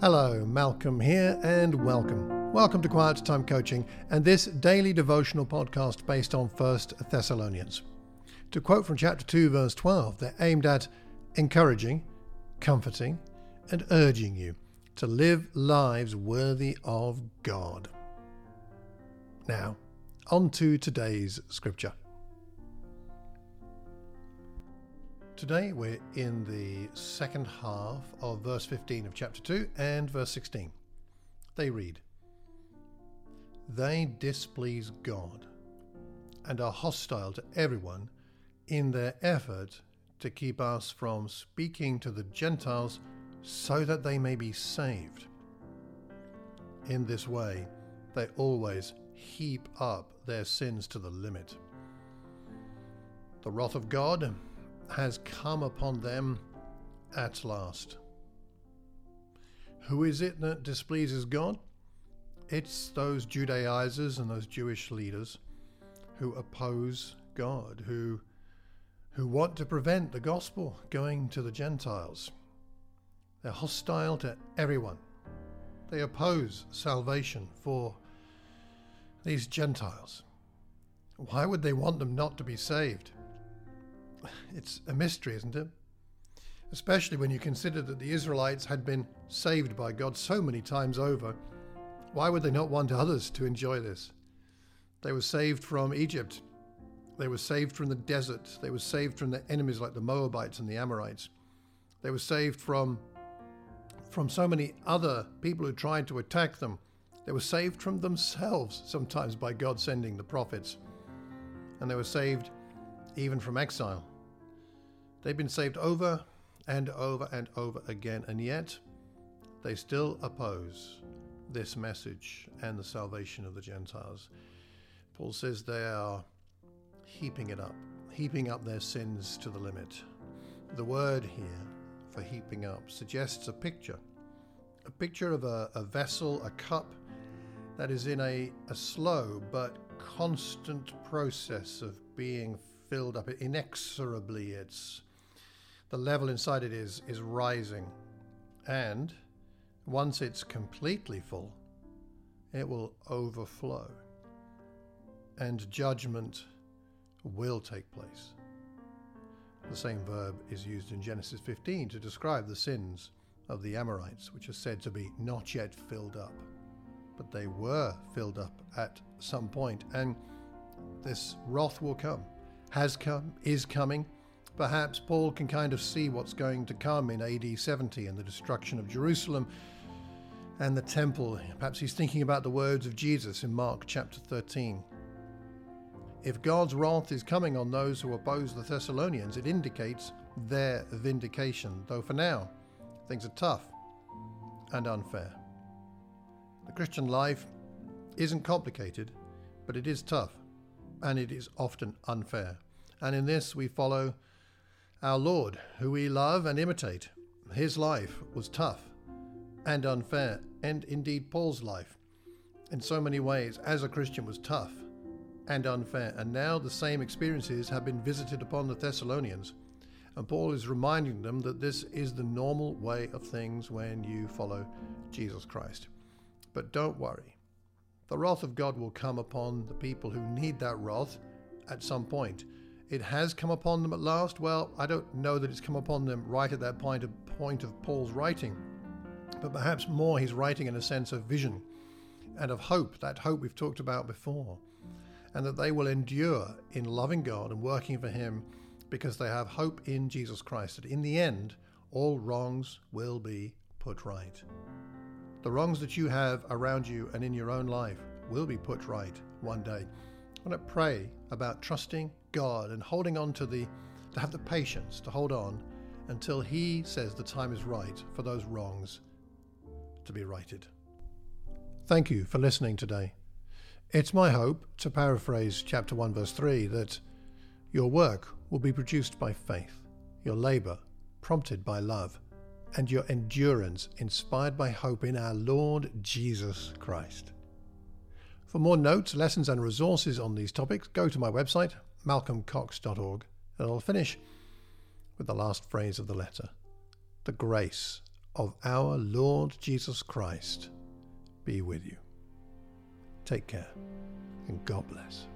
Hello, Malcolm here, and welcome. Welcome to Quiet Time Coaching and this daily devotional podcast based on 1 Thessalonians. To quote from chapter 2, verse 12, they're aimed at encouraging, comforting, and urging you to live lives worthy of God. Now, on to today's scripture. Today we're in the second half of verse 15 of chapter 2 and verse 16. They read, They displease God and are hostile to everyone in their effort to keep us from speaking to the Gentiles so that they may be saved. In this way, they always heap up their sins to the limit. The wrath of God has come upon them at last. Who is it that displeases God? It's those Judaizers and those Jewish leaders who oppose God, who, who want to prevent the gospel going to the Gentiles. They're hostile to everyone. They oppose salvation for these Gentiles. Why would they want them not to be saved? It's a mystery, isn't it? Especially when you consider that the Israelites had been saved by God so many times over. Why would they not want others to enjoy this? They were saved from Egypt. They were saved from the desert. They were saved from their enemies like the Moabites and the Amorites. They were saved from, from so many other people who tried to attack them. They were saved from themselves, sometimes by God sending the prophets. And they were saved even from exile. They've been saved over and over and over again, and yet they still oppose this message and the salvation of the Gentiles. Paul says they are heaping it up, heaping up their sins to the limit. The word here for heaping up suggests a picture a picture of a, a vessel, a cup that is in a, a slow but constant process of being filled up inexorably. It's the level inside it is is rising, and once it's completely full, it will overflow, and judgment will take place. The same verb is used in Genesis 15 to describe the sins of the Amorites, which are said to be not yet filled up. But they were filled up at some point, and this wrath will come has come, is coming. Perhaps Paul can kind of see what's going to come in AD 70 and the destruction of Jerusalem and the temple. Perhaps he's thinking about the words of Jesus in Mark chapter 13. If God's wrath is coming on those who oppose the Thessalonians, it indicates their vindication, though for now, things are tough and unfair. The Christian life isn't complicated, but it is tough and it is often unfair. And in this we follow our Lord, who we love and imitate. His life was tough and unfair, and indeed Paul's life, in so many ways, as a Christian, was tough and unfair. And now the same experiences have been visited upon the Thessalonians. And Paul is reminding them that this is the normal way of things when you follow Jesus Christ. But don't worry, the wrath of God will come upon the people who need that wrath at some point. It has come upon them at last. Well, I don't know that it's come upon them right at that point of, point of Paul's writing, but perhaps more he's writing in a sense of vision and of hope, that hope we've talked about before, and that they will endure in loving God and working for Him because they have hope in Jesus Christ, that in the end, all wrongs will be put right. The wrongs that you have around you and in your own life will be put right one day. I want to pray about trusting God and holding on to the to have the patience to hold on until he says the time is right for those wrongs to be righted. Thank you for listening today. It's my hope, to paraphrase chapter 1 verse 3, that your work will be produced by faith, your labor prompted by love and your endurance inspired by hope in our Lord Jesus Christ. For more notes, lessons, and resources on these topics, go to my website, malcolmcox.org, and I'll finish with the last phrase of the letter The grace of our Lord Jesus Christ be with you. Take care and God bless.